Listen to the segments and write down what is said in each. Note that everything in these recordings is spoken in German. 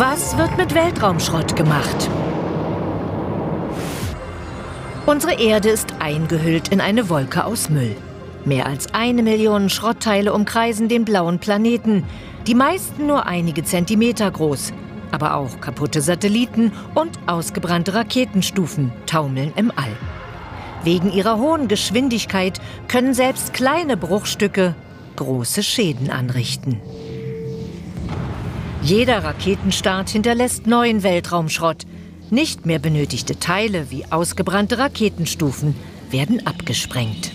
Was wird mit Weltraumschrott gemacht? Unsere Erde ist eingehüllt in eine Wolke aus Müll. Mehr als eine Million Schrottteile umkreisen den blauen Planeten, die meisten nur einige Zentimeter groß. Aber auch kaputte Satelliten und ausgebrannte Raketenstufen taumeln im All. Wegen ihrer hohen Geschwindigkeit können selbst kleine Bruchstücke große Schäden anrichten. Jeder Raketenstart hinterlässt neuen Weltraumschrott. Nicht mehr benötigte Teile wie ausgebrannte Raketenstufen werden abgesprengt.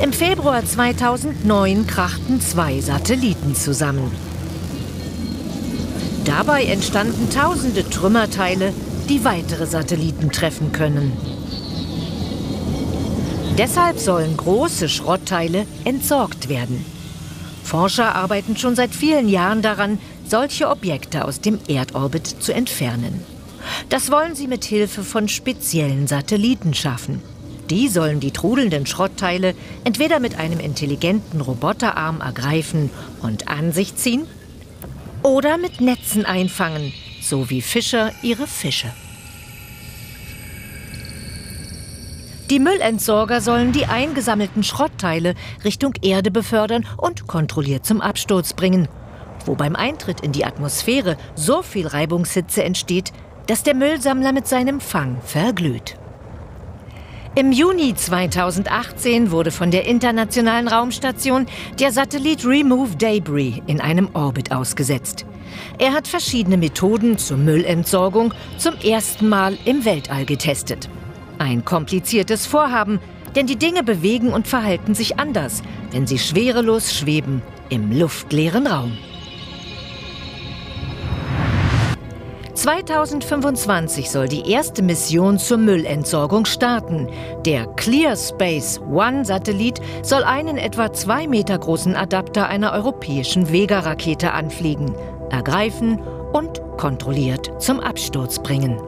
Im Februar 2009 krachten zwei Satelliten zusammen. Dabei entstanden tausende Trümmerteile, die weitere Satelliten treffen können. Deshalb sollen große Schrottteile entsorgt werden. Forscher arbeiten schon seit vielen Jahren daran, solche Objekte aus dem Erdorbit zu entfernen. Das wollen sie mit Hilfe von speziellen Satelliten schaffen. Die sollen die trudelnden Schrottteile entweder mit einem intelligenten Roboterarm ergreifen und an sich ziehen oder mit Netzen einfangen, so wie Fischer ihre Fische. Die Müllentsorger sollen die eingesammelten Schrottteile Richtung Erde befördern und kontrolliert zum Absturz bringen, wo beim Eintritt in die Atmosphäre so viel Reibungshitze entsteht, dass der Müllsammler mit seinem Fang verglüht. Im Juni 2018 wurde von der Internationalen Raumstation der Satellit Remove Debris in einem Orbit ausgesetzt. Er hat verschiedene Methoden zur Müllentsorgung zum ersten Mal im Weltall getestet. Ein kompliziertes Vorhaben, denn die Dinge bewegen und verhalten sich anders, wenn sie schwerelos schweben im luftleeren Raum. 2025 soll die erste Mission zur Müllentsorgung starten. Der Clear Space One-Satellit soll einen etwa zwei Meter großen Adapter einer europäischen Vega-Rakete anfliegen, ergreifen und kontrolliert zum Absturz bringen.